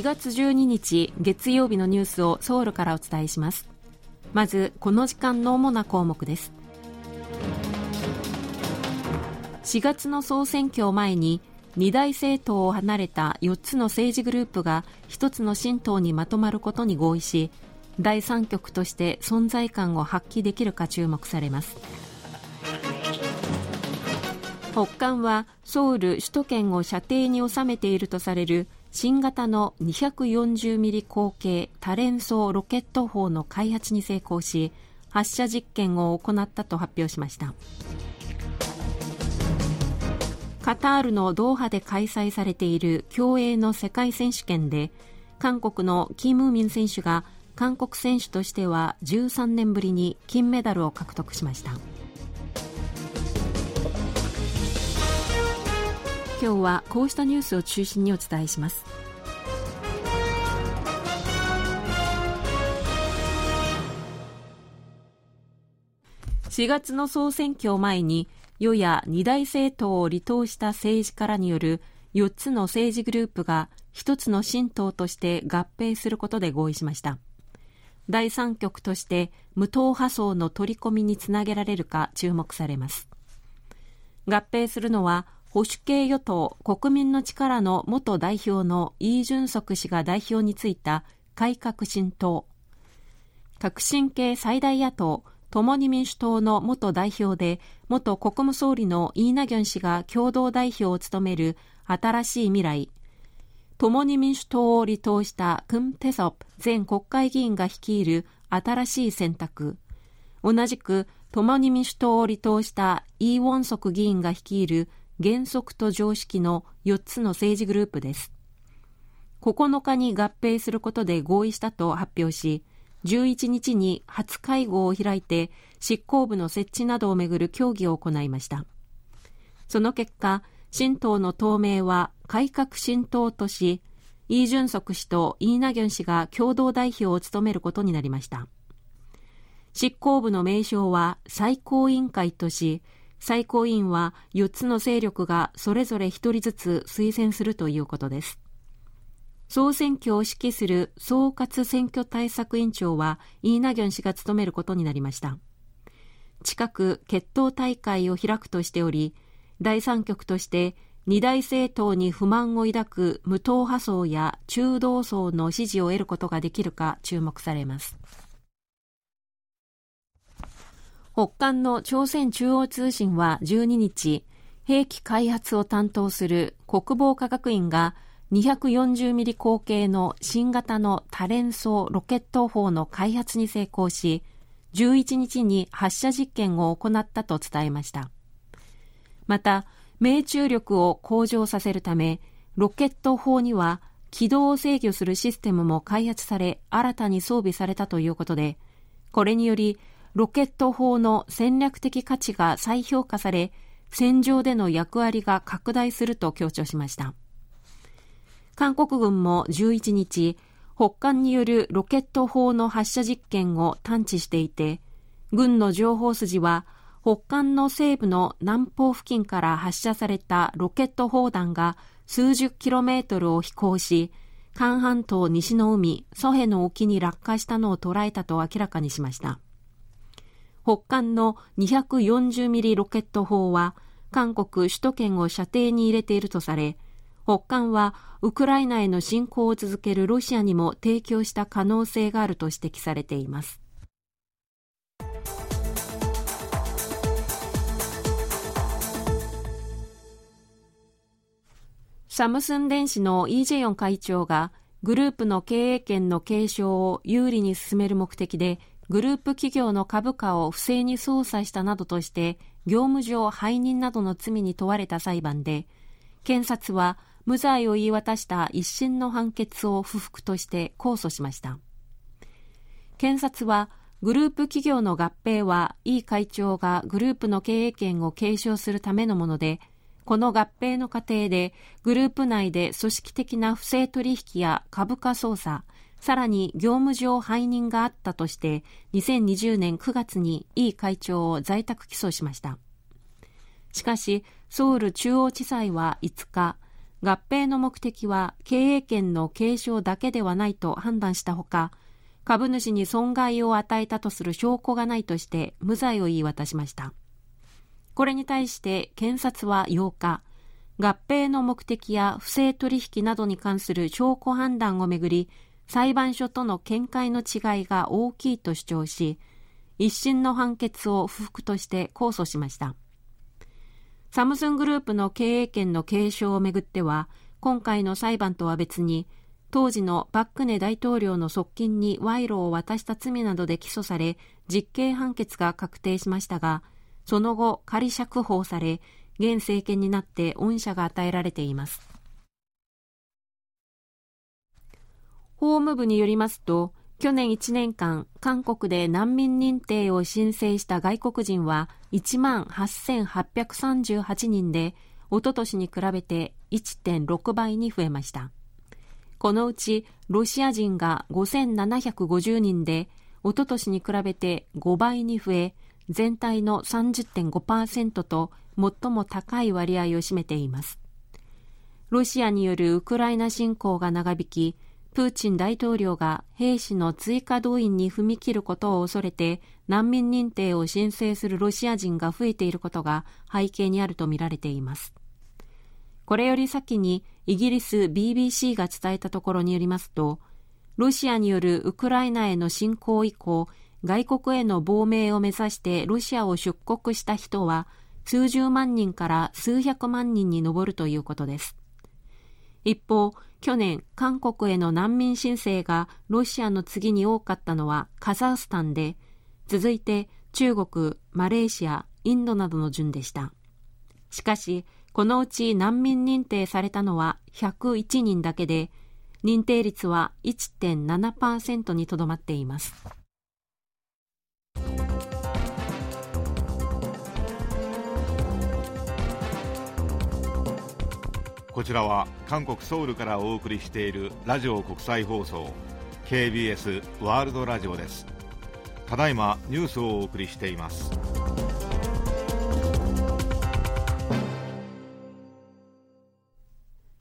2月12日月曜日のニュースをソウルからお伝えします。まずこの時間の主な項目です。4月の総選挙を前に二大政党を離れた4つの政治グループが1つの新党にまとまることに合意し第三極として存在感を発揮できるか注目されます。北韓はソウル首都圏を射程に収めているとされる新型の240ミリ口径多連装ロケット砲の開発に成功し発射実験を行ったと発表しました。カタールのドーハで開催されている競泳の世界選手権で韓国のキム・ミン選手が韓国選手としては13年ぶりに金メダルを獲得しました。今日はこうしたニュースを中心にお伝えします。4月の総選挙を前に与野二大政党を離党した政治家らによる4つの政治グループが1つの新党として合併することで合意しました。第三極として無党派層の取り込みにつなげられるか注目されます。合併するのは保守系与党国民の力の元代表のイ・ジュンソク氏が代表に就いた改革新党。革新系最大野党共に民主党の元代表で、元国務総理のイナギョン氏が共同代表を務める新しい未来、共に民主党を離党したクン・テソプ前国会議員が率いる新しい選択、同じく共に民主党を離党したイ・ウォンソク議員が率いる原則と常識の4つの政治グループです。9日に合併することで合意したと発表し、11日に初会合を開いて執行部の設置などをめぐる協議を行いましたその結果新党の党名は改革新党としイ・ジュンソク氏とイー・ナギョン氏が共同代表を務めることになりました執行部の名称は最高委員会とし最高委員は4つの勢力がそれぞれ1人ずつ推薦するということです。総選挙を指揮する総括選挙対策委員長はイーナギョン氏が務めることになりました。近く決闘大会を開くとしており第三局として二大政党に不満を抱く無党派層や中道層の支持を得ることができるか注目されます。北韓の朝鮮中央通信は12日兵器開発を担当する国防科学院が240ミリ口径の新型の多連装ロケット砲の開発に成功し、11日に発射実験を行ったと伝えました。また、命中力を向上させるため、ロケット砲には軌道を制御するシステムも開発され、新たに装備されたということで、これにより、ロケット砲の戦略的価値が再評価され、戦場での役割が拡大すると強調しました。韓国軍も11日、北韓によるロケット砲の発射実験を探知していて、軍の情報筋は、北韓の西部の南方付近から発射されたロケット砲弾が数十キロメートルを飛行し、韓半島西の海、ソヘの沖に落下したのを捉えたと明らかにしました。北韓の240ミリロケット砲は、韓国首都圏を射程に入れているとされ、北韓はウクライナへの侵攻を続けるロシアにも提供した可能性があると指摘されています。サムスン電子のイ・ジェヨン会長がグループの経営権の継承を有利に進める目的でグループ企業の株価を不正に操作したなどとして業務上背任などの罪に問われた裁判で検察は無罪を言い渡した一審の判決を不服として控訴しました。検察はグループ企業の合併はイ会長がグループの経営権を継承するためのものでこの合併の過程でグループ内で組織的な不正取引や株価操作さらに業務上背任があったとして2020年9月にイ会長を在宅起訴しましたしかしソウル中央地裁は5日合併の目的は経営権の継承だけではないと判断したほか、株主に損害を与えたとする証拠がないとして無罪を言い渡しました。これに対して検察は8日、合併の目的や不正取引などに関する証拠判断をめぐり、裁判所との見解の違いが大きいと主張し、一審の判決を不服として控訴しました。サムスングループの経営権の継承をめぐっては、今回の裁判とは別に、当時のパックネ大統領の側近に賄賂を渡した罪などで起訴され、実刑判決が確定しましたが、その後仮釈放され、現政権になって恩赦が与えられています。法務部によりますと、去年1年間、韓国で難民認定を申請した外国人は1万8838人で、おととしに比べて1.6倍に増えました。このうち、ロシア人が5750人で、おととしに比べて5倍に増え、全体の30.5%と最も高い割合を占めています。ロシアによるウクライナ侵攻が長引き、プーチン大統領が兵士の追加動員に踏み切ることを恐れて難民認定を申請するロシア人が増えていることが背景にあるとみられています。これより先にイギリス BBC が伝えたところによりますと、ロシアによるウクライナへの侵攻以降、外国への亡命を目指してロシアを出国した人は数十万人から数百万人に上るということです。一方、去年、韓国への難民申請がロシアの次に多かったのはカザフスタンで、続いて中国、マレーシア、インドなどの順でした。しかし、このうち難民認定されたのは101人だけで、認定率は1.7%にとどまっています。こちらは韓国ソウルからお送りしているラジオ国際放送 KBS ワールドラジオです。ただいまニュースをお送りしています。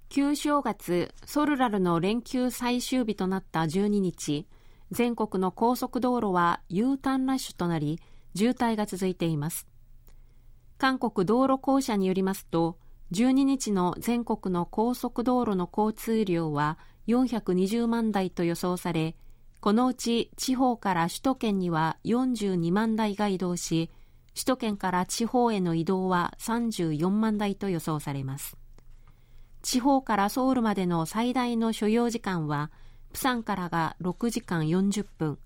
旧正月ソルラルの連休最終日となった12日全国の高速道路は U ターンラッシュとなり渋滞が続いています。韓国道路公社によりますと12日の全国の高速道路の交通量は420万台と予想され、このうち地方から首都圏には42万台が移動し、首都圏から地方への移動は34万台と予想されます。地方からソウルまでの最大の所要時間は、プサンからが6時間40分、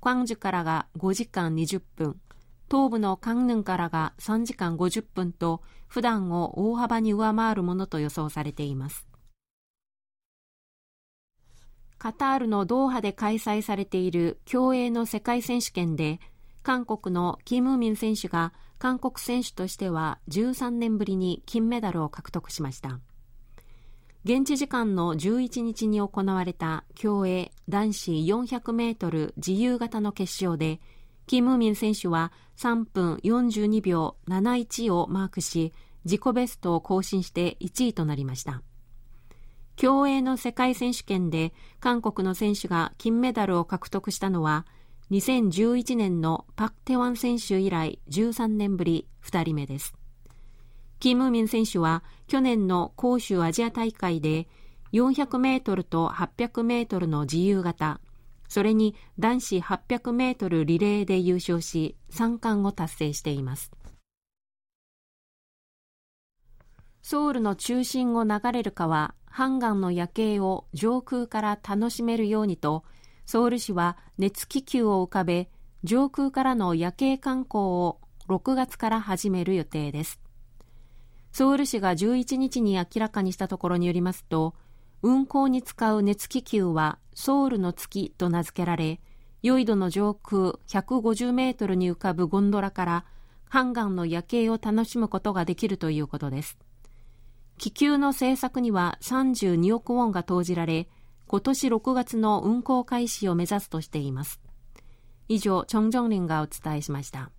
クァンジュからが5時間20分、東部のカンヌンからが3時間50分と普段を大幅に上回るものと予想されています。カタールのドーハで開催されている競泳の世界選手権で韓国のキム・ミン選手が韓国選手としては13年ぶりに金メダルを獲得しました。現地時間の11日に行われた競泳男子400メートル自由形の決勝でキム・ミン選手は3分42秒71をマークし、自己ベストを更新して1位となりました。競泳の世界選手権で韓国の選手が金メダルを獲得したのは、2011年のパク・テワン選手以来13年ぶり2人目です。キム・ミン選手は去年の杭州アジア大会で400メートルと800メートルの自由形、それに男子800メートルリレーで優勝し、3冠を達成しています。ソウルの中心を流れる川、ハンガンの夜景を上空から楽しめるようにと、ソウル市は熱気球を浮かべ、上空からの夜景観光を6月から始める予定です。ソウル市が11日に明らかにしたところによりますと、運航に使う熱気球はソウルの月と名付けられ、ヨイドの上空150メートルに浮かぶゴンドラからハンガンの夜景を楽しむことができるということです。気球の製作には32億ウォンが投じられ、今年6月の運航開始を目指すとしています。以上、チョンジョンリンがお伝えしました。